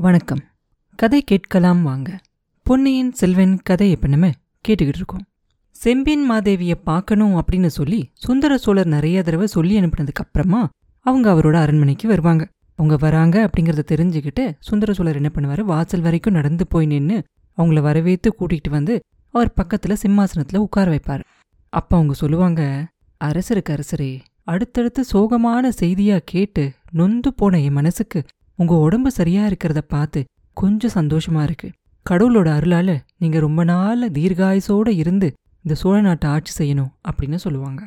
வணக்கம். கதை கேட்கலாம் வாங்க. பொன்னியின் செல்வன் கதை இப்ப நம்ம கேட்டுக்கிட்டு இருக்கோம். செம்பியன் மாதேவிய பார்க்கணும் அப்படின்னு சொல்லி சுந்தர சோழர் நிறைய தடவை சொல்லி அனுப்பினதுக்கு அப்புறமா அவங்க அவரோட அரண்மனைக்கு வருவாங்க. அவங்க வராங்க அப்படிங்கறத தெரிஞ்சுக்கிட்டு சுந்தர சோழர் என்ன பண்ணுவாரு? வாசல் வரைக்கும் நடந்து போய் நின்னு அவங்கள வரவேத்து கூட்டிகிட்டு வந்து அவர் பக்கத்துல சிம்மாசனத்துல உட்கார வைப்பாரு. அப்ப அவங்க சொல்லுவாங்க அரசருக்கு அரசரே அடுத்தடுத்து சோகமான செய்தியா கேட்டு நொந்து போன என் மனசுக்கு உங்க உடம்பு சரியா இருக்கிறத பார்த்து கொஞ்சம் சந்தோஷமா இருக்கு. கடவுளோட அருளால நீங்க ரொம்ப நாள் தீர்காயுசோட இருந்து இந்த சோழ நாட்டை ஆட்சி செய்யணும் அப்படின்னு சொல்லுவாங்க.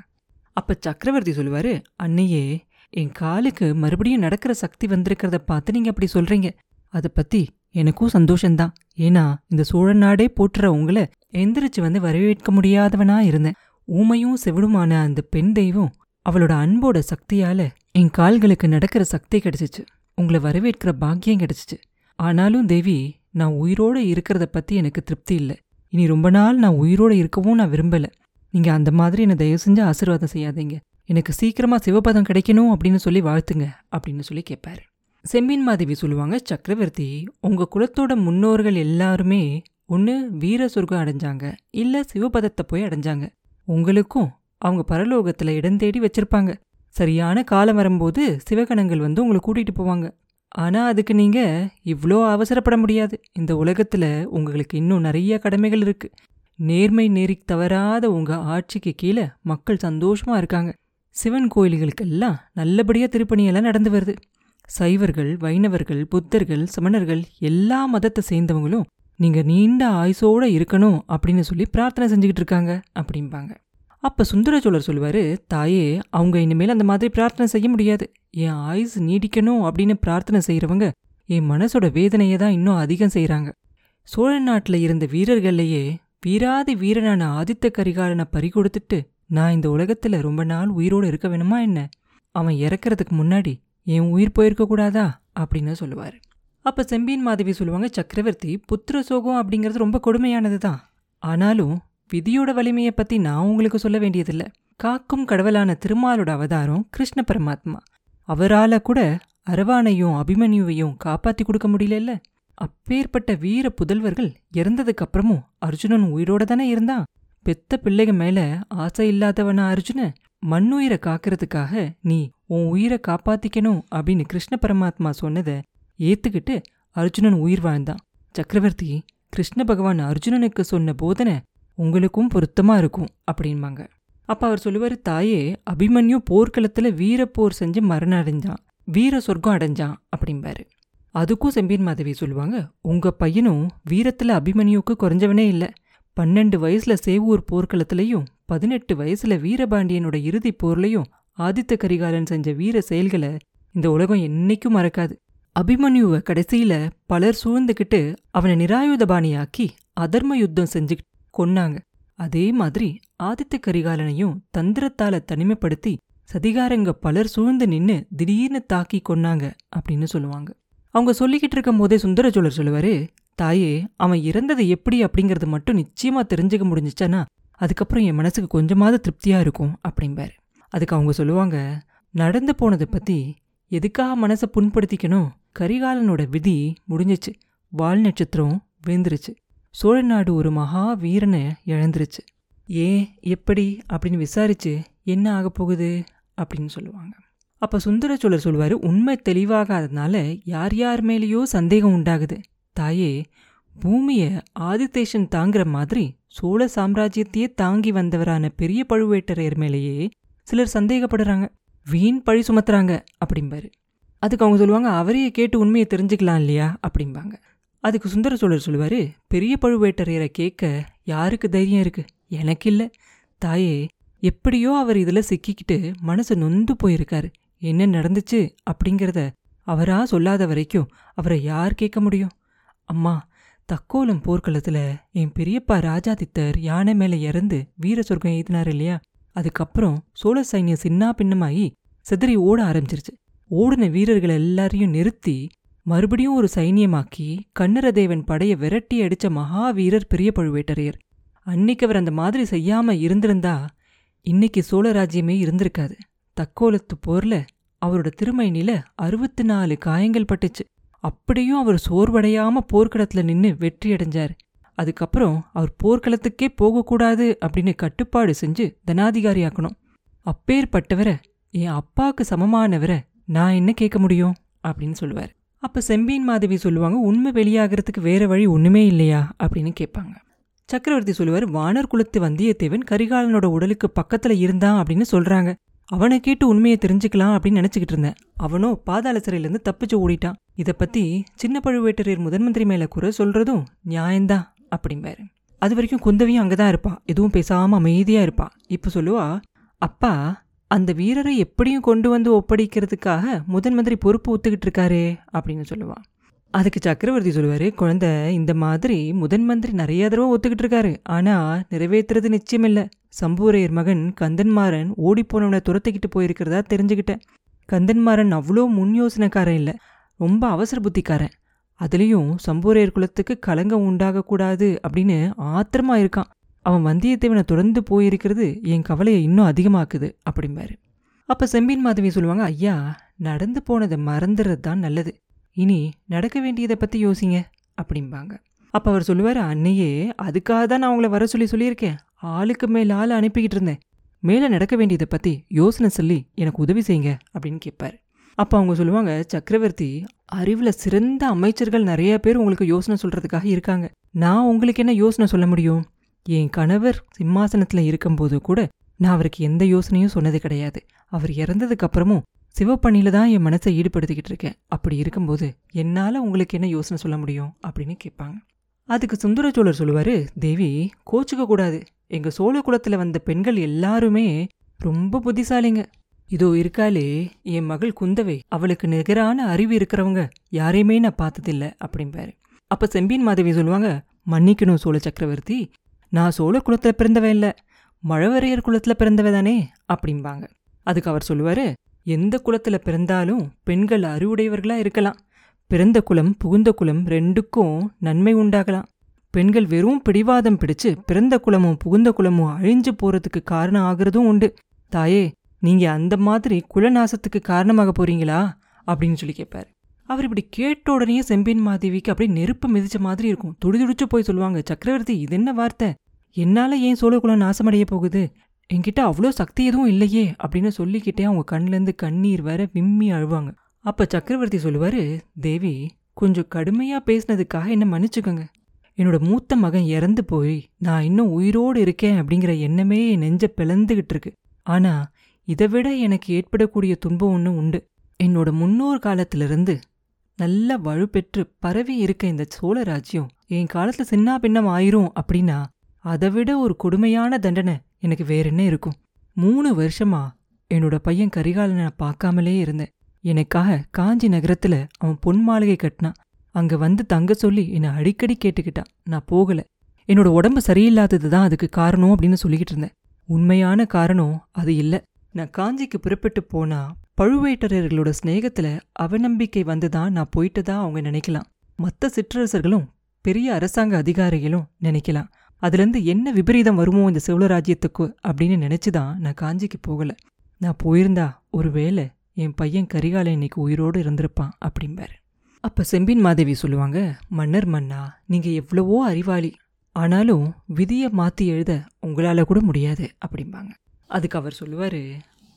அப்ப சக்கரவர்த்தி சொல்லுவாரு அன்னையே என் காலுக்கு மறுபடியும் நடக்கிற சக்தி வந்திருக்கிறத பார்த்து நீங்க அப்படி சொல்றீங்க. அதை பத்தி எனக்கும் சந்தோஷம்தான். ஏன்னா இந்த சோழ நாடே போற்றுற உங்களை எந்திரிச்சு வந்து வரவேற்க முடியாதவனா இருந்தேன். ஊமையும் செவிடுமான அந்த பெண் தெய்வம் அவளோட அன்போட சக்தியால என் கால்களுக்கு நடக்கிற சக்தி கிடைச்சிச்சு. உங்களை வரவேற்கிற பாக்கியம் கிடைச்சிச்சு. ஆனாலும் தேவி நான் உயிரோட இருக்கிறத பத்தி எனக்கு திருப்தி இல்லை. இனி ரொம்ப நாள் நான் உயிரோட இருக்கவும் நான் விரும்பல. நீங்க அந்த மாதிரி என்னை தயவு செஞ்சு ஆசீர்வாதம் செய்யாதீங்க. எனக்கு சீக்கிரமா சிவபதம் கிடைக்கணும் அப்படின்னு சொல்லி வாழ்த்துங்க அப்படின்னு சொல்லி கேட்பாரு செம்மீன் மாதேவி சொல்லுவாங்க சக்கரவர்த்தி உங்க குலத்தோட முன்னோர்கள் எல்லாருமே ஒன்று வீர சொர்க்கம் அடைஞ்சாங்க இல்லை சிவபதத்தை போய் அடைஞ்சாங்க. உங்களுக்கும் அவங்க பரலோகத்துல இடம் தேடி வச்சிருப்பாங்க. சரியான காலம் வரும்போது சிவகணங்கள் வந்து உங்களை கூட்டிகிட்டு போவாங்க. ஆனால் அதுக்கு நீங்கள் இவ்வளோ அவசரப்பட முடியாது. இந்த உலகத்தில் உங்களுக்கு இன்னும் நிறைய கடமைகள் இருக்குது நேர்மை நெறி தவறாத உங்கள் ஆட்சிக்கு கீழே மக்கள் சந்தோஷமாக இருக்காங்க. சிவன் கோயில்களுக்கெல்லாம் நல்லபடியாக திருப்பணியெல்லாம் நடந்து வருது. சைவர்கள் வைணவர்கள் புத்தர்கள் சமணர்கள் எல்லா மதத்தை சேர்ந்தவங்களும் நீங்கள் நீண்ட ஆயுசோடு இருக்கணும் அப்படின்னு சொல்லி பிரார்த்தனை செஞ்சுக்கிட்டு இருக்காங்க அப்படிம்பாங்க. அப்ப சுந்தர சோழர் சொல்லுவாரு தாயே அவங்க இனிமேல் அந்த மாதிரி பிரார்த்தனை செய்ய முடியாது. என் ஆயுஸ் நீடிக்கணும் அப்படின்னு பிரார்த்தனை செய்யறவங்க என் மனசோட வேதனையை தான் இன்னும் அதிகம் செய்யறாங்க சோழ நாட்டுல இருந்த வீரர்கள்லையே வீராதி வீரனான ஆதித்த கரிகாலனை பறி கொடுத்துட்டு நான் இந்த உலகத்துல ரொம்ப நாள் உயிரோடு இருக்க வேணுமா என்ன? அவன் இறக்கறதுக்கு முன்னாடி என் உயிர் போயிருக்க கூடாதா? அப்படின்னு சொல்லுவாரு. அப்ப செம்பியன் மாதவி சொல்லுவாங்க சக்கரவர்த்தி புத்திர சோகம் அப்படிங்கிறது ரொம்ப கொடுமையானது தான் ஆனாலும் விதியோட வலிமையை பத்தி நான் உங்களுக்கு சொல்ல வேண்டியதில்ல. காக்கும் கடவுளான திருமாலோட அவதாரம் கிருஷ்ண பரமாத்மா. அவரால கூட அரவானையும் அபிமன்யுவையும் காப்பாத்தி கொடுக்க முடியல அப்பேற்பட்ட வீர புதல்வர்கள் இறந்ததுக்கு அப்புறமும் அர்ஜுனன் உயிரோட தானே இருந்தான். பெத்த பிள்ளைக மேல ஆசை இல்லாதவனா அர்ஜுன மண்ணுயிரை காக்கிறதுக்காக நீ உன் உயிரை காப்பாத்திக்கணும் அப்படின்னு கிருஷ்ண பரமாத்மா சொன்னதை ஏத்துக்கிட்டு அர்ஜுனன் உயிர் வாழ்ந்தான். சக்கரவர்த்தி கிருஷ்ண பகவான் அர்ஜுனனுக்கு சொன்ன போதனை உங்களுக்கும் பொருத்தமா இருக்கும் அப்படின்பாங்க அப்ப அவர் சொல்லுவாரு தாயே அபிமன்யு போர்க்களத்துல வீரப்போர் செஞ்சு மரணம் அடைஞ்சான் வீர சொர்க்கம் அடைஞ்சான் அப்படிம்பாரு. அதுக்கும் செம்பியன் மாதவி சொல்லுவாங்க உங்க பையனும் வீரத்துல அபிமன்யுக்கு குறைஞ்சவனே இல்ல. பன்னெண்டு வயசுல சேவூர் போர்க்களத்திலையும் பதினெட்டு வயசுல வீரபாண்டியனோட இறுதி போர்லயும் ஆதித்த கரிகாலன் செஞ்ச வீர செயல்களை இந்த உலகம் என்னைக்கும் மறக்காது. அபிமன்யுவை கடைசியில் பலர் சூழ்ந்துகிட்டு அவனை நிராயுதபாணியாக்கி அதர்ம யுத்தம் செஞ்சுக்கிட்டு கொன்னாங்க. அதே மாதிரி ஆதித்த கரிகாலனையும் தந்திரத்தால தனிமைப்படுத்தி சதிகாரங்க பலர் சூழ்ந்து நின்னு திடீர்னு தாக்கி கொன்னாங்க அப்படின்னு சொல்லுவாங்க. அவங்க சொல்லிக்கிட்டு இருக்கும் போதே சுந்தர சோழர் சொல்லுவாரு தாயே அவன் இறந்தது எப்படி அப்படிங்கறது மட்டும் நிச்சயமா தெரிஞ்சுக்க முடிஞ்சிச்சானா? அதுக்கப்புறம் என் மனசுக்கு கொஞ்சமாவது திருப்தியா இருக்கும் அப்படிம்பாரு. அதுக்கு அவங்க சொல்லுவாங்க நடந்து போனதை பத்தி எதுக்காக மனசை புண்படுத்திக்கணும்? கரிகாலனோட விதி முடிஞ்சிச்சு. வால் நட்சத்திரம் விழுந்துருச்சு. சோழ நாடு ஒரு மகா வீரனை இழந்துருச்சு. ஏன் எப்படி? அப்படின்னு விசாரித்து என்ன ஆக போகுது? அப்படின்னு சொல்லுவாங்க. அப்போ சுந்தர சோழர் சொல்வார் உண்மை தெளிவாகாததுனால யார் யார் மேலேயோ சந்தேகம் உண்டாகுது. தாயே பூமியை ஆதித்தேஷன் தாங்குற மாதிரி சோழ சாம்ராஜ்யத்தையே தாங்கி வந்தவரான பெரிய பழுவேட்டரையர் மேலேயே சிலர் சந்தேகப்படுறாங்க. வீண் பழி சுமத்துறாங்க அப்படிம்பாரு. அதுக்கு அவங்க சொல்லுவாங்க அவரையே கேட்டு உண்மையை தெரிஞ்சுக்கலாம் இல்லையா? அப்படிம்பாங்க. அதுக்கு சுந்தர சோழர் சொல்லுவாரு பெரிய பழுவேட்டரையரை கேட்க யாருக்கு தைரியம் இருக்கு? எனக்கு இல்லை தாயே எப்படியோ அவர் இதுல சிக்கிக்கிட்டு மனசு நொந்து போயிருக்காரு. என்ன நடந்துச்சு? அப்படிங்கிறத அவரா சொல்லாத வரைக்கும் அவரை யார் கேட்க முடியும்? அம்மா தக்கோலம் போர்க்களத்துல என் பெரியப்பா ராஜாதித்தர் யானை மேல இறந்து வீர சொர்க்கம் எழுதினார் இல்லையா? அதுக்கப்புறம் சோழ சைன்யம் சின்னா பின்னமாயி சிதறி ஓட ஆரம்பிச்சிருச்சு. ஓடின வீரர்கள் எல்லாரையும் நிறுத்தி மறுபடியும் ஒரு சைனியமாக்கி கண்ணரதேவன் படைய விரட்டி அடிச்ச மகாவீரர் பெரிய பழுவேட்டரையர் அன்னைக்கு அவர் அந்த மாதிரி செய்யாம இருந்திருந்தா இன்னைக்கு சோழ ராஜ்யமே இருந்திருக்காது. தக்கோலத்து போர்ல அவரோட திருமைனில அறுபத்தி நாலு காயங்கள் பட்டுச்சு. அப்படியும் அவர் சோர்வடையாம போர்க்களத்துல நின்னு வெற்றி அடைஞ்சார். அதுக்கப்புறம் அவர் போர்க்களத்துக்கே போகக்கூடாது அப்படின்னு கட்டுப்பாடு செஞ்சு தனாதிகாரி ஆக்கணும். அப்பேற்பட்டவரை என் அப்பாவுக்கு சமமானவரை நான் என்ன கேட்க முடியும்? அப்படின்னு சொல்லுவார். அப்ப செம்பியன் மாதவி சொல்லுவாங்க உண்மை வெளியாகிறதுக்கு வேற வழி ஒண்ணுமே இல்லையா? அப்படின்னு கேட்பாங்க. சக்கரவர்த்தி சொல்லுவார் வானர் குலத்து வந்தியத்தேவன் கரிகாலனோட உடலுக்கு பக்கத்துல இருந்தான் அப்படின்னு சொல்றாங்க. அவனை கேட்டு உண்மையை தெரிஞ்சுக்கலாம் அப்படின்னு நினச்சிக்கிட்டு இருந்தேன். அவனோ பாதாள சிறையிலேருந்து தப்பிச்சு ஓடிட்டான். இதை பத்தி சின்ன பழுவேட்டரையர் முதன்மந்திரி மேலே மேல குறை சொல்றதும் நியாயந்தான் அப்படிம்பாரு. அது வரைக்கும் குந்தவியும் அங்கதான் இருப்பா. எதுவும் பேசாம அமைதியா இருப்பா. இப்ப சொல்லுவா அப்பா அந்த வீரரை எப்படியும் கொண்டு வந்து ஒப்படைக்கிறதுக்காக முதன் மந்திரி பொறுப்பு ஒத்துக்கிட்டு இருக்காரே அப்படின்னு சொல்லுவான் அதுக்கு சக்கரவர்த்தி சொல்லுவார் குழந்தை இந்த மாதிரி முதன் மந்திரி நிறைய தடவை ஒத்துக்கிட்டு இருக்காரு. ஆனால் நிறைவேற்றுறது நிச்சயம் இல்லை. சம்பூரையர் மகன் கந்தன்மாறன் ஓடிப்போனவனை துரத்திக்கிட்டு போயிருக்கிறதா தெரிஞ்சுக்கிட்டேன். கந்தன்மாறன் அவ்வளோ முன் யோசனைக்காரன் இல்லை. ரொம்ப அவசர புத்திக்காரன். அதுலேயும் சம்பூரையர் குலத்துக்கு களங்கம் உண்டாகக்கூடாது அப்படின்னு ஆத்திரமாக இருக்கான். அவன் வந்தியத்தேவனை தொடர்ந்து போயிருக்கிறது என் கவலையை இன்னும் அதிகமாக்குது அப்படிம்பாரு. அப்போ செம்பின் மாதவி சொல்லுவாங்க ஐயா நடந்து போனதை மறந்துடுறது தான் நல்லது. இனி நடக்க வேண்டியதை பற்றி யோசிங்க அப்படிம்பாங்க. அப்போ அவர் சொல்லுவார் அன்னையே அதுக்காக தான் நான் உங்களை வர சொல்லி சொல்லியிருக்கேன். ஆளுக்கு மேல ஆள் அனுப்பிக்கிட்டு இருந்தேன். மேலே நடக்க வேண்டியதை பற்றி யோசனை சொல்லி எனக்கு உதவி செய்யுங்க அப்படின்னு கேட்பார் அப்போ அவங்க சொல்லுவாங்க சக்கரவர்த்தி அறிவில் சிறந்த அமைச்சர்கள் நிறைய பேர் உங்களுக்கு யோசனை சொல்கிறதுக்காக இருக்காங்க. நான் உங்களுக்கு என்ன யோசனை சொல்ல முடியும்? என் கணவர் சிம்மாசனத்துல இருக்கும்போது கூட நான் அவருக்கு எந்த யோசனையும் சொன்னது கிடையாது. அவர் இறந்ததுக்கு அப்புறமும் சிவப்பணியில தான் என் மனசை ஈடுபடுத்திக்கிட்டு இருக்கேன். அப்படி இருக்கும்போது என்னால உங்களுக்கு என்ன யோசனை சொல்ல முடியும்? அப்படின்னு கேட்பாங்க. அதுக்கு சுந்தர சோழர் சொல்லுவாரு தேவி கோச்சுக்க கூடாது. எங்க சோழ குலத்துல வந்த பெண்கள் எல்லாருமே ரொம்ப புத்திசாலிங்க. இதோ இருக்காளே என் மகள் குந்தவை. அவளுக்கு நிகரான அறிவு இருக்கிறவங்க யாரையுமே நான் பார்த்ததில்ல. அப்படிம்பாரு. அப்ப செம்பியன் மாதவி சொல்லுவாங்க மன்னிக்கணும் சோழ சக்கரவர்த்தி. நான் சோழ குலத்துல பிறந்தவன் இல்ல மழவரையர் குலத்தில் பிறந்தவ தானே அப்படிம்பாங்க. அதுக்கு அவர் சொல்லுவாரு எந்த குலத்தில் பிறந்தாலும் பெண்கள் அறிவுடையவர்களாக இருக்கலாம். பிறந்த குலம் புகுந்த குலம் ரெண்டுக்கும் நன்மை உண்டாகலாம். பெண்கள் வெறும் பிடிவாதம் பிடிச்சு பிறந்த குலமும் புகுந்த குலமும் அழிஞ்சு போறதுக்கு காரணம் ஆகிறதும் உண்டு. தாயே நீங்க அந்த மாதிரி குலநாசத்துக்கு காரணமாக போறீங்களா? அப்படின்னு சொல்லி கேட்பார் அவர் இப்படி கேட்ட உடனே செம்பின் மாதேவிக்கு அப்படியே நெருப்பு மிதிச்ச மாதிரி இருக்கும். துடிதுடிச்சு போய் சொல்லுவாங்க சக்கரவர்த்தி இது என்ன வார்த்தை? என்னால ஏன் சோழகுலம் நாசமடைய போகுது? என்கிட்ட அவ்வளோ சக்தி எதுவும் இல்லையே அப்படின்னு சொல்லிக்கிட்டே அவங்க கண்லேருந்து கண்ணீர் வர விம்மி அழுவாங்க. அப்ப சக்கரவர்த்தி சொல்லுவாரு தேவி கொஞ்சம் கடுமையா பேசினதுக்காக என்ன மன்னிச்சுக்கோங்க. என்னோட மூத்த மகன் இறந்து போய் நான் இன்னும் உயிரோடு இருக்கேன் அப்படிங்கிற எண்ணமே என் நெஞ்ச பிளந்துகிட்டு இருக்கு. ஆனா இதை விட எனக்கு ஏற்படக்கூடிய துன்பம் ஒன்று உண்டு. என்னோட முன்னோர் காலத்திலிருந்து நல்ல வலுப்பெற்று பரவி இருக்க இந்த சோழ ராஜ்யம் என் காலத்துல சின்ன பின்னம் ஆயிரும் அப்படின்னா அதை விட ஒரு கொடுமையான தண்டனை எனக்கு வேற என்ன இருக்கும்? மூணு வருஷமா என்னோட பையன் கரிகாலனை நான் பார்க்காமலே இருந்தேன். எனக்காக காஞ்சி நகரத்துல அவன் பொன் மாளிகை கட்டினான். அங்க வந்து தங்க சொல்லி என்னை அடிக்கடி கேட்டுக்கிட்டான். நான் போகல. என்னோட உடம்பு சரியில்லாதது தான் அதுக்கு காரணம் அப்படின்னு சொல்லிக்கிட்டு இருந்தேன். உண்மையான காரணம் அது இல்ல. நான் காஞ்சிக்கு புறப்பட்டு போனா பழுவேட்டரையர்களோட சிநேகத்துல அவநம்பிக்கை வந்துதான் நான் போயிட்டதா அவங்க நினைக்கலாம். மற்ற சிற்றரசர்களும் பெரிய அரசாங்க அதிகாரிகளும் நினைக்கலாம். அதுலேருந்து என்ன விபரீதம் வருமோ இந்த சோழராஜ்யத்துக்கு அப்படின்னு நினச்சி தான் நான் காஞ்சிக்கு போகலை. நான் போயிருந்தா ஒருவேளை என் பையன் கரிகாலை இன்னைக்கு உயிரோடு இருந்திருப்பான் அப்படிம்பாரு. அப்போ செம்பின் மாதேவி சொல்லுவாங்க மன்னர் மன்னா நீங்கள் எவ்வளவோ அறிவாளி. ஆனாலும் விதியை மாற்றி எழுத உங்களால் கூட முடியாது அப்படிம்பாங்க. அதுக்கு அவர் சொல்லுவார்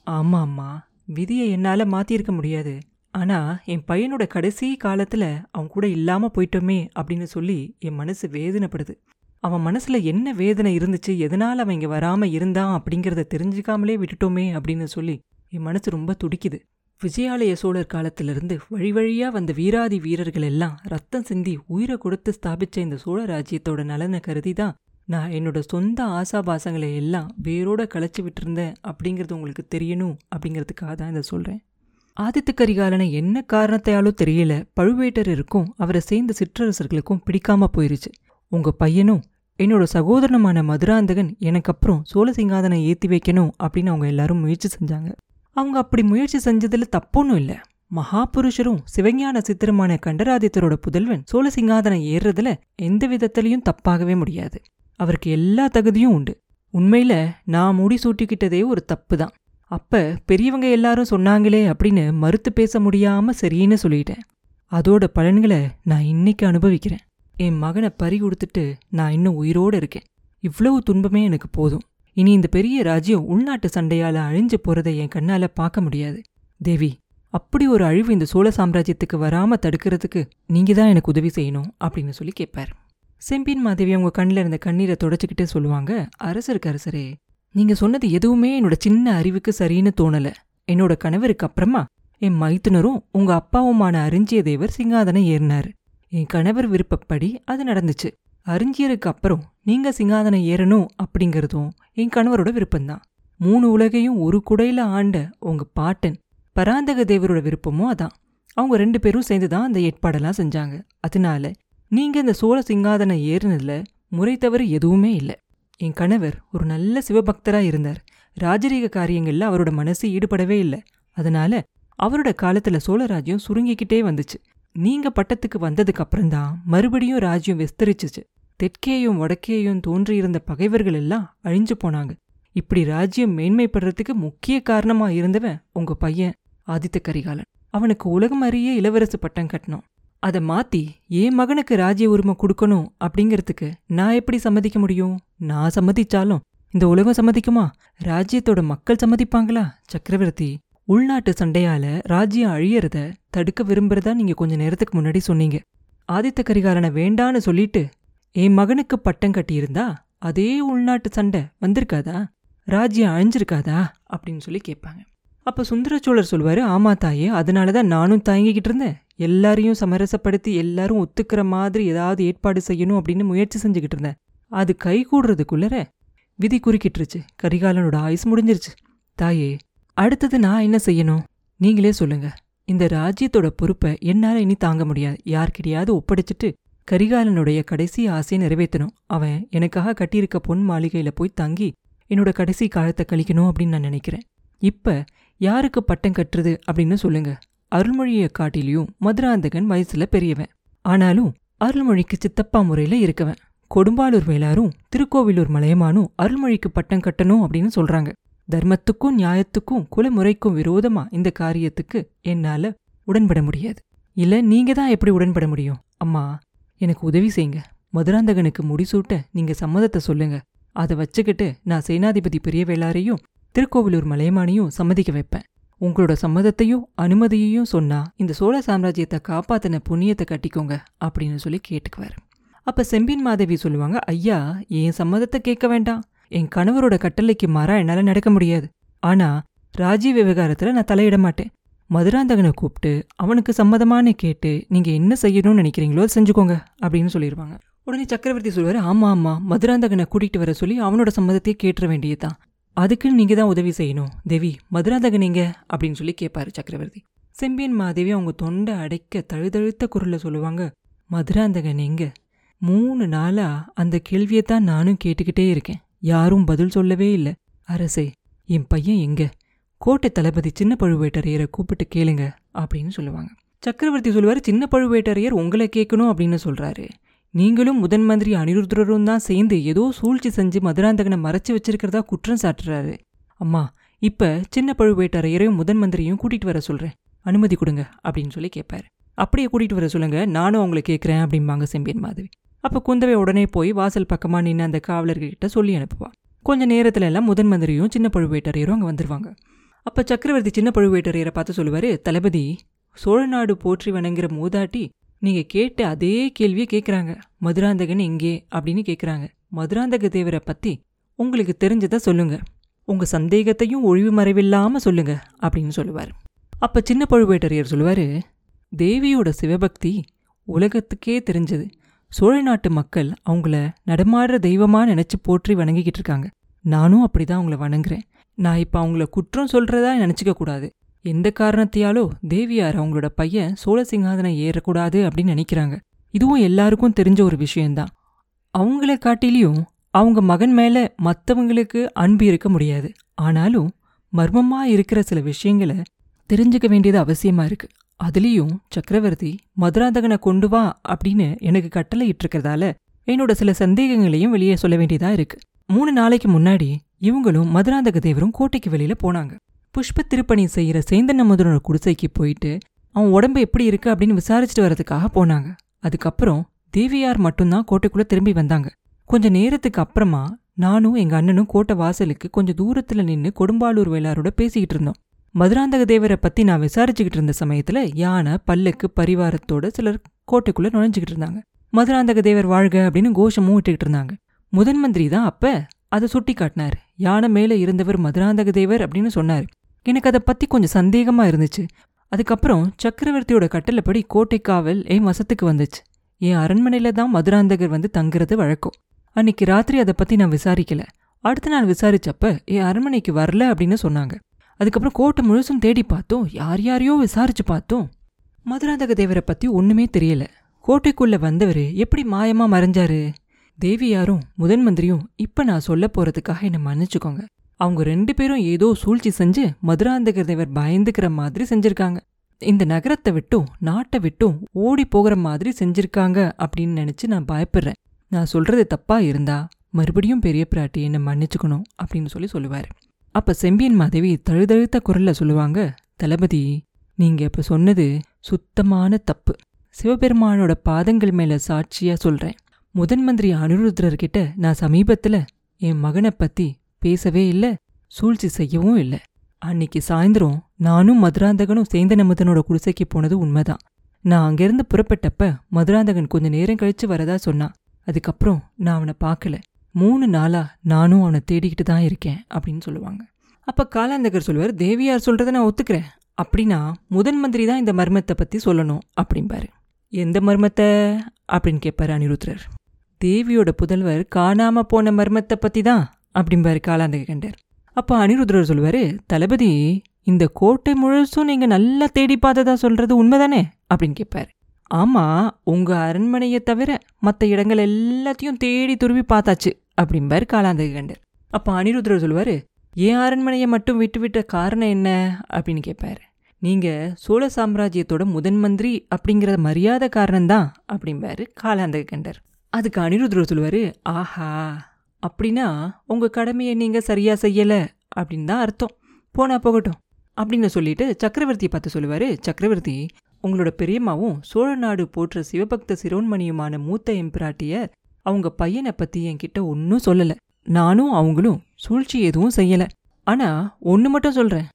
ஆமாம் அம்மா விதியை என்னால் மாற்றியிருக்க முடியாது. ஆனால் என் பையனோட கடைசி காலத்தில் அவன் கூட இல்லாமல் போயிட்டோமே அப்படின்னு சொல்லி என் மனசு வேதனைப்படுது. அவன் மனசுல என்ன வேதனை இருந்துச்சு எதனால அவன் இங்க வராம இருந்தான் அப்படிங்கறத தெரிஞ்சுக்காமலே விட்டுட்டோமே அப்படின்னு சொல்லி என் மனசு ரொம்ப துடிக்குது. விஜயாலய சோழர் காலத்திலிருந்து வழி வழியா வந்த வீராதி வீரர்கள் எல்லாம் ரத்தம் சிந்தி உயிரை கொடுத்து ஸ்தாபிச்ச இந்த சோழ ராஜ்யத்தோட நலனை கருதி தான் நான் என்னோட சொந்த ஆசாபாசங்களை எல்லாம் வேரோட களைச்சி விட்டுருந்தேன் அப்படிங்கிறது உங்களுக்கு தெரியணும் அப்படிங்கிறதுக்காக தான் இதை சொல்றேன். ஆதித்த கரிகாலனை என்ன காரணத்தையாலோ தெரியல பழுவேட்டரருக்கும் அவரை சேர்ந்த சிற்றரசர்களுக்கும் பிடிக்காம போயிருச்சு. உங்க பையனும் என்னோட சகோதரனமான மதுராந்தகன் எனக்கு அப்புறம் சோழ சிங்காதனை ஏத்தி வைக்கணும் அப்படின்னு அவங்க எல்லாரும் முயற்சி செஞ்சாங்க. அவங்க அப்படி முயற்சி செஞ்சதுல தப்பொன்னும் இல்ல. மகாபுருஷரும் சிவஞான சித்திரமான கண்டராதித்தரோட புதல்வன் சோழ சிங்காதனை ஏறுறதுல எந்த விதத்திலையும் தப்பாகவே முடியாது. அவருக்கு எல்லா தகுதியும் உண்டு. உண்மையில நான் முடி சூட்டிக்கிட்டதே ஒரு தப்பு தான் அப்ப பெரியவங்க எல்லாரும் சொன்னாங்களே அப்படின்னு மறுத்து பேச முடியாம சரின்னு சொல்லிட்டேன். அதோட பலன்களை நான் இன்னைக்கு அனுபவிக்கிறேன். என் மகனை பறி கொடுத்துட்டு நான் இன்னும் உயிரோடு இருக்கேன். இவ்வளவு துன்பமே எனக்கு போதும். இனி இந்த பெரிய ராஜ்யம் உள்நாட்டு சண்டையால அழிஞ்சு போறதை என் கண்ணால பார்க்க முடியாது. தேவி அப்படி ஒரு அழிவு இந்த சோழ சாம்ராஜ்யத்துக்கு வராம தடுக்கிறதுக்கு நீங்க தான் எனக்கு உதவி செய்யணும் அப்படின்னு சொல்லி கேட்பார் செம்பின் மாதேவி அவங்க கண்ணில் இருந்த கண்ணீரை தொடச்சிக்கிட்டே சொல்லுவாங்க அரசருக்கு அரசரே நீங்க சொன்னது எதுவுமே என்னோட சின்ன அறிவுக்கு சரின்னு தோணல. என்னோட கணவருக்கு அப்புறமா என் மைத்துனரும் உங்க அப்பாவுமான அரிஞ்சியதேவர் சிங்காதனம் ஏறினாரு. என் கணவர் விருப்பப்படி அது நடந்துச்சு. அறிஞ்சியருக்கு அப்புறம் நீங்க சிங்காதனம் ஏறணும் அப்படிங்கறதும் என் கணவரோட விருப்பம்தான். மூணு உலகையும் ஒரு குடையில ஆண்ட உங்க பாட்டன் பராந்தக தேவரோட விருப்பமும் அதான். அவங்க ரெண்டு பேரும் சேர்ந்து தான் அந்த ஏற்பாடெல்லாம் செஞ்சாங்க. அதனால நீங்க இந்த சோழ சிங்காதனம் ஏறினதுல முறை தவறு எதுவுமே இல்லை. என் கணவர் ஒரு நல்ல சிவபக்தரா இருந்தார். ராஜரீக காரியங்கள்ல அவரோட மனசு ஈடுபடவே இல்லை. அதனால அவரோட காலத்துல சோழராஜ்யம் சுருங்கிக்கிட்டே வந்துச்சு. நீங்க பட்டத்துக்கு வந்ததுக்கு அப்புறம்தான் மறுபடியும் ராஜ்யம் விஸ்தரிச்சிச்சு. தெற்கேயும் வடக்கேயும் தோன்றியிருந்த பகைவர்கள் எல்லாம் அழிஞ்சு போனாங்க. இப்படி ராஜ்யம் மேன்மைப்படுறதுக்கு முக்கிய காரணமா இருந்தவன் உங்க பையன் ஆதித்த கரிகாலன். அவனுக்கு உலகம் அறிய இளவரசு பட்டம் கட்டணும் அதை மாத்தி என் மகனுக்கு ராஜ்ய உரிமை கொடுக்கணும் அப்படிங்கிறதுக்கு நான் எப்படி சம்மதிக்க முடியும்? நான் சம்மதிச்சாலும் இந்த உலகம் சம்மதிக்குமா? ராஜ்யத்தோட மக்கள் சம்மதிப்பாங்களா? சக்கரவர்த்தி உள்நாட்டு சண்டையால ராஜ்யம் அழியறத தடுக்க விரும்புறதா நீங்க கொஞ்ச நேரத்துக்கு முன்னாடி சொன்னீங்க. ஆதித்த கரிகாலனை வேண்டான்னு சொல்லிட்டு என் மகனுக்கு பட்டம் கட்டியிருந்தா அதே உள்நாட்டு சண்டை வந்திருக்காதா? ராஜ்யம் அழிஞ்சிருக்காதா? அப்படின்னு சொல்லி கேட்பாங்க. அப்ப சுந்தரச்சோழர் சொல்வாரு ஆமா தாயே அதனால தான் நானும் தயங்கிக்கிட்டு இருந்தேன். எல்லாரையும் சமரசப்படுத்தி எல்லாரும் ஒத்துக்கிற மாதிரி ஏதாவது ஏற்பாடு செய்யணும் அப்படின்னு முயற்சி செஞ்சுக்கிட்டு இருந்தேன். அது கை கூடுறதுக்குள்ளர விதி குறுக்கிட்டுருச்சு. கரிகாலனோட ஆயுஸ் முடிஞ்சிருச்சு. தாயே அடுத்தது நான் என்ன செய்யணும்? நீங்களே சொல்லுங்க. இந்த ராஜ்யத்தோட பொறுப்பை என்னால இனி தாங்க முடியாது. யார்கிட்டயாவது ஒப்படைச்சிட்டு கரிகாலனுடைய கடைசி ஆசையை நிறைவேற்றணும். அவன் எனக்காக கட்டியிருக்க பொன் மாளிகையில போய் தங்கி என்னோட கடைசி காலத்தை கழிக்கணும் அப்படின்னு நான் நினைக்கிறேன். இப்ப யாருக்கு பட்டம் கட்டுறது அப்படின்னு சொல்லுங்க. அருள்மொழியை காட்டிலையும் மதுராந்தகன் வயசுல பெரியவன். ஆனாலும் அருள்மொழிக்கு சித்தப்பா முறையில இருக்கவன். கொடும்பாலூர் வேளாரும் திருக்கோவிலூர் மலையமானும் அருள்மொழிக்கு பட்டம் கட்டணும் அப்படின்னு சொல்றாங்க. தர்மத்துக்கும் நியாயத்துக்கும் குலமுறைக்கும் விரோதமா இந்த காரியத்துக்கு என்னால உடன்பட முடியாது. இல்ல நீங்க தான் எப்படி உடன்பட முடியும்? அம்மா எனக்கு உதவி செய்யுங்க. மதுராந்தகனுக்கு முடிசூட்ட நீங்க சம்மதத்தை சொல்லுங்க. அதை வச்சுக்கிட்டு நான் சேனாதிபதி பெரிய வேளாரையும் திருக்கோவிலூர் மலையமானையும் சம்மதிக்க வைப்பேன். உங்களோட சம்மதத்தையும் அனுமதியையும் சொன்னா இந்த சோழ சாம்ராஜ்யத்தை காப்பாத்தின புண்ணியத்தை கட்டிக்கோங்க அப்படின்னு சொல்லி கேட்டுக்குவார். அப்ப செம்பின் மாதவி சொல்லுவாங்க ஐயா என் சம்மதத்தை கேட்க வேண்டாம். என் கணவரோட கட்டளைக்கு மாறா என்னால் நடக்க முடியாது. ஆனா ராஜீவ் விவகாரத்தில் நான் தலையிட மாட்டேன். மதுராந்தகனை கூப்பிட்டு அவனுக்கு சம்மதமான கேட்டு நீங்க என்ன செய்யணும்னு நினைக்கிறீங்களோ அதை செஞ்சுக்கோங்க அப்படின்னு சொல்லிடுவாங்க உடனே சக்கரவர்த்தி சொல்லுவாரு ஆமா ஆமா மதுராந்தகனை கூட்டிகிட்டு வர சொல்லி அவனோட சம்மதத்தையே கேட்டுற வேண்டியதுதான். அதுக்குன்னு நீங்க தான் உதவி செய்யணும். தேவி மதுராந்தகன் நீங்க அப்படின்னு சொல்லி கேட்பாரு சக்கரவர்த்தி. செம்பியன் மாதேவி அவங்க தொண்டை அடைக்க தழுதழுத்த குரலில் சொல்லுவாங்க மதுராந்தகன் எங்க? மூணு நாளா அந்த கேள்வியை தான் நானும் கேட்டுக்கிட்டே இருக்கேன். யாரும் பதில் சொல்லவே இல்லை. அரசே என் பையன் எங்க? கோட்டை தளபதி சின்ன பழுவேட்டரையரை கூப்பிட்டு கேளுங்க அப்படின்னு சொல்லுவாங்க. சக்கரவர்த்தி சொல்லுவாரு சின்ன பழுவேட்டரையர் உங்களை கேட்கணும் அப்படின்னு சொல்றாரு. நீங்களும் முதன் மந்திரி அனிருத்ரரும் தான் சேர்ந்து ஏதோ சூழ்ச்சி செஞ்சு மதுராந்தகனை மறைச்சு வச்சிருக்கிறதா குற்றம் சாட்டுறாரு. அம்மா இப்ப சின்ன பழுவேட்டரையரையும் முதன் மந்திரியும் கூட்டிட்டு வர சொல்றேன். அனுமதி கொடுங்க அப்படின்னு சொல்லி கேட்பாரு அப்படியே கூட்டிட்டு வர சொல்லுங்க நானும் அவங்களை கேட்குறேன் அப்படிம்பாங்க செம்பியன் மாதவி. அப்ப குந்தவை உடனே போய் வாசல் பக்கமா நின்று அந்த காவலர்கிட்ட சொல்லி அனுப்புவா. கொஞ்ச நேரத்துல எல்லாம் முதன் மந்திரியும் சின்ன பழுவேட்டரையரும் அங்கே வந்துருவாங்க. அப்ப சக்கரவர்த்தி சின்ன பழுவேட்டரையரை பார்த்து சொல்லுவாரு தளபதி சோழ நாடு போற்றி வணங்குற மூதாட்டி நீங்க கேட்ட அதே கேள்வியை கேட்குறாங்க மதுராந்தகன் எங்கே அப்படின்னு கேட்குறாங்க மதுராந்தக தேவரை பத்தி உங்களுக்கு தெரிஞ்சதை சொல்லுங்க. உங்க சந்தேகத்தையும் ஒழிவு மறைவில்லாம சொல்லுங்க அப்படின்னு சொல்லுவார். அப்ப சின்ன பழுவேட்டரையர் சொல்லுவாரு தேவியோட சிவபக்தி உலகத்துக்கே தெரிஞ்சது. சோழ நாட்டு மக்கள் அவங்கள நடமாடுற தெய்வமா நினைச்சு போற்றி வணங்கிக்கிட்டு இருக்காங்க. நானும் அப்படிதான் அவங்கள வணங்குறேன். நான் இப்ப அவங்கள குற்றம் சொல்றதா நினைச்சுக்க கூடாது. எந்த காரணத்தையாலோ தேவியார் அவங்களோட பையன் சோழ சிங்காதனம் ஏறக்கூடாது அப்படின்னு நினைக்கிறாங்க. இதுவும் எல்லாருக்கும் தெரிஞ்ச ஒரு விஷயம்தான். அவங்கள காட்டிலையும் அவங்க மகன் மேல மத்தவங்களுக்கு அன்பு இருக்க முடியாது. ஆனாலும் மர்மமா இருக்கிற சில விஷயங்களை தெரிஞ்சுக்க வேண்டியது அவசியமா இருக்கு. அதுலேயும் சக்கரவர்த்தி மதுராந்தகனை கொண்டு வா அப்படின்னு எனக்கு கட்டளை இட்டிருக்கிறதால என்னோட சில சந்தேகங்களையும் வெளியே சொல்ல வேண்டியதா இருக்கு. மூணு நாளைக்கு முன்னாடி இவங்களும் மதுராந்தக தேவரும் கோட்டைக்கு வெளியில போனாங்க. புஷ்ப திருப்பணி செய்யற சேந்தன் அமுதனோட குடிசைக்கு போயிட்டு அவன் உடம்பு எப்படி இருக்கு அப்படின்னு விசாரிச்சுட்டு வர்றதுக்காக போனாங்க. அதுக்கப்புறம் தேவியார் மட்டும்தான் கோட்டைக்குள்ள திரும்பி வந்தாங்க. கொஞ்ச நேரத்துக்கு அப்புறமா நானும் எங்க அண்ணனும் கோட்டை வாசலுக்கு கொஞ்சம் தூரத்துல நின்னு கொடும்பாலூர் வேளாரோட பேசிக்கிட்டு இருந்தோம். மதுராந்தக தேவரை பத்தி நான் விசாரிச்சுக்கிட்டு இருந்த சமயத்துல யானை பல்லுக்கு பரிவாரத்தோட சிலர் கோட்டைக்குள்ள நுழைஞ்சுக்கிட்டு இருந்தாங்க. மதுராந்தக தேவர் வாழ்க அப்படின்னு கோஷமும் விட்டுக்கிட்டு இருந்தாங்க. முதன் மந்திரி தான் அப்ப அதை சுட்டி காட்டினாரு. யானை மேல இருந்தவர் மதுராந்தக தேவர் அப்படின்னு சொன்னாரு. எனக்கு அதை பத்தி கொஞ்சம் சந்தேகமா இருந்துச்சு. அதுக்கப்புறம் சக்கரவர்த்தியோட கட்டளைப்படி கோட்டை காவல் என் வசத்துக்கு வந்துச்சு? என் அரண்மனையில தான் மதுராந்தகர் வந்து தங்குறது வழக்கம். அன்னைக்கு ராத்திரி அதை பத்தி நான் விசாரிக்கல. அடுத்த நாள் விசாரிச்சப்ப என் அரண்மனைக்கு வரல அப்படின்னு சொன்னாங்க. அதுக்கப்புறம் கோட்டை முழுசும் தேடி பார்த்தோம். யார் யாரையோ விசாரிச்சு பார்த்தோம். மதுராந்தக தேவரை பத்தி ஒண்ணுமே தெரியல. கோட்டைக்குள்ள வந்தவர் எப்படி மாயமா மறைஞ்சாரு? தேவியாரும் முதன் மந்திரியும் இப்ப நான் சொல்ல போறதுக்காக என்னை மன்னிச்சுக்கோங்க. அவங்க ரெண்டு பேரும் ஏதோ சூழ்ச்சி செஞ்சு மதுராந்தக தேவர் பயந்துக்கிற மாதிரி செஞ்சுருக்காங்க. இந்த நகரத்தை விட்டும் நாட்டை விட்டும் ஓடி போகிற மாதிரி செஞ்சுருக்காங்க அப்படின்னு நினைச்சு நான் பயப்படுறேன். நான் சொல்றது தப்பாக இருந்தா மறுபடியும் பெரிய பிராட்டி என்னை மன்னிச்சுக்கணும் அப்படின்னு சொல்லி சொல்லுவார். அப்ப செம்பியன் மாதேவி தழுதழுத்த குரல்ல சொல்லுவாங்க தளபதி நீங்க இப்ப சொன்னது சுத்தமான தப்பு. சிவபெருமானோட பாதங்கள் மேல சாட்சியா சொல்றேன். முதன் மந்திரி அனுருத்ரர்கிட்ட நான் சமீபத்துல என் மகனை பத்தி பேசவே இல்ல சூழ்ச்சி செய்யவும் இல்ல. அன்னைக்கு சாயந்தரம் நானும் மதுராந்தகனும் சேந்தனமுதனோட குடிசைக்கு போனது உண்மைதான். நான் அங்கிருந்து புறப்பட்டப்ப மதுராந்தகன் கொஞ்ச நேரம் கழிச்சு வரதா சொன்னான் அதுக்கப்புறம் நான் அவனை பார்க்கல. மூணு நாளாக நானும் அவனை தேடிக்கிட்டு தான் இருக்கேன் அப்படின்னு சொல்லுவாங்க. அப்போ காலாந்தகர் சொல்லுவார் தேவியார் சொல்கிறத நான் ஒத்துக்கிறேன். அப்படின்னா முதன் மந்திரி தான் இந்த மர்மத்தை பற்றி சொல்லணும் அப்படிம்பாரு. எந்த மர்மத்தை? அப்படின்னு கேட்பார் அனிருத்ரர் தேவியோட புதல்வர் காணாமல் போன மர்மத்தை பற்றி தான் அப்படிம்பாரு காலாந்தக கண்டர். அப்போ அனிருத்ரர் சொல்லுவார் தளபதி இந்த கோட்டை முழுசும் நீங்கள் நல்லா தேடி பார்த்ததா சொல்கிறது உண்மைதானே? அப்படின்னு கேட்பாரு ஆமாம் உங்கள் அரண்மனையை தவிர மற்ற இடங்கள் எல்லாத்தையும் தேடி துருவி பார்த்தாச்சு. அப்படிம்பார் காலாந்தக கண்டர் அப்போ அனிருத்ரர் சொல்லுவார் ஏன் அரண்மனையை மட்டும் விட்டு விட்ட காரணம் என்ன? அப்படின்னு கேட்பார் நீங்கள் சோழ சாம்ராஜ்யத்தோட முதன் மந்திரி அப்படிங்கிற மரியாதை காரணம்தான் அப்படிம்பாரு காலாந்தக கண்டர். அதுக்கு அனிருத்ரர் சொல்லுவார் ஆஹா அப்படின்னா உங்கள் கடமையை நீங்கள் சரியாக செய்யலை அப்படின்னு தான் அர்த்தம். போனால் போகட்டும் அப்படின்னு சொல்லிட்டு சக்கரவர்த்தி பார்த்து சொல்லுவார் சக்கரவர்த்தி உங்களோட பெரியம்மாவும் சோழ நாடு போற்ற சிவபக்த சிரோன்மணியுமான மூத்த எம்பிராட்டிய அவங்க பையனை பத்தி என்கிட்ட ஒன்றும் சொல்லல. நானும் அவங்களும் சூழ்ச்சி எதுவும் செய்யல. ஆனா ஒன்னு மட்டும் சொல்றேன்.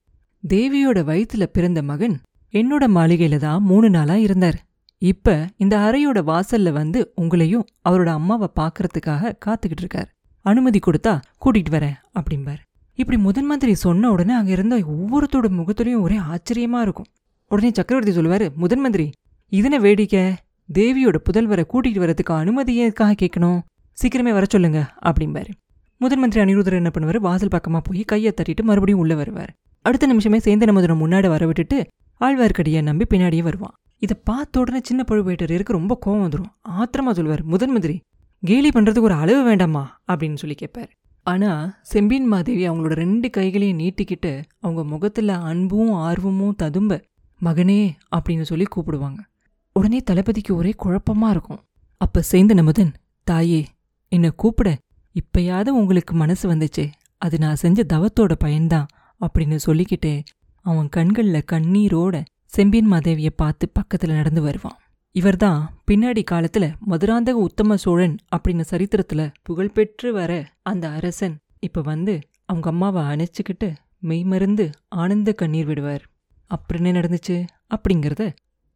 தேவியோட வயித்துல பிறந்த மகன் என்னோட மாளிகையில தான் மூணு நாளா இருந்தார். இப்ப இந்த அறையோட வாசல்ல வந்து உங்களையும் அவரோட அம்மாவை பாக்குறதுக்காக காத்துக்கிட்டு இருக்கார். அனுமதி கொடுத்தா கூட்டிட்டு வரேன் அப்படிம்பார். இப்படி முதன் மந்திரி சொன்ன உடனே அங்க இருந்த ஒவ்வொருத்தோட முகத்துலயும் ஒரே ஆச்சரியமா இருக்கும். உடனே சக்கரவர்த்தி சொல்லுவாரு முதன் மந்திரி இதன வேடிக்கை. தேவியோட புதல்வரை கூட்டிட்டு வரதுக்கு அனுமதி எதுக்காக கேட்கணும்? சீக்கிரமே வர சொல்லுங்க அப்படிம்பாரு. முதன் மந்திரி என்ன பண்ணுவார்? வாசல் பக்கமாக போய் கையை தட்டிட்டு மறுபடியும் உள்ள வருவார். அடுத்த நிமிஷமே சேந்தன முதனம் முன்னாடி வர விட்டுட்டு ஆழ்வார்க்கடியை நம்பி பின்னாடியே வருவான். இதை பார்த்த உடனே சின்ன பழுவேட்டருக்கு ரொம்ப கோவம் வந்துடும் ஆத்திரமா சொல்லுவார் முதன் மந்திரி கேலி பண்றதுக்கு ஒரு அளவு வேண்டாமா? அப்படின்னு சொல்லி கேட்பாரு. ஆனா செம்பின் மாதேவி அவங்களோட ரெண்டு கைகளையும் நீட்டிக்கிட்டு அவங்க முகத்துல அன்பும் ஆர்வமும் ததும்ப மகனே அப்படின்னு சொல்லி கூப்பிடுவாங்க. உடனே தளபதிக்கு ஒரே குழப்பமா இருக்கும். அப்ப சேந்த நமுதன் தாயே என்னை கூப்பிட இப்பயாவது உங்களுக்கு மனசு வந்துச்சு. அது நான் செஞ்ச தவத்தோட பயன்தான் அப்படின்னு சொல்லிக்கிட்டே அவன் கண்கள்ல கண்ணீரோட செம்பியன் மாதேவியை பார்த்து பக்கத்துல நடந்து வருவான். இவர்தான் பின்னாடி காலத்துல மதுராந்தக உத்தம சோழன் அப்படின்னு சரித்திரத்துல புகழ்பெற்று வர அந்த அரசன். இப்ப வந்து அவங்க அம்மாவை அணைச்சிக்கிட்டு மெய்மருந்து ஆனந்த கண்ணீர் விடுவார். அப்புறம் என்ன நடந்துச்சு? அப்படிங்கிறத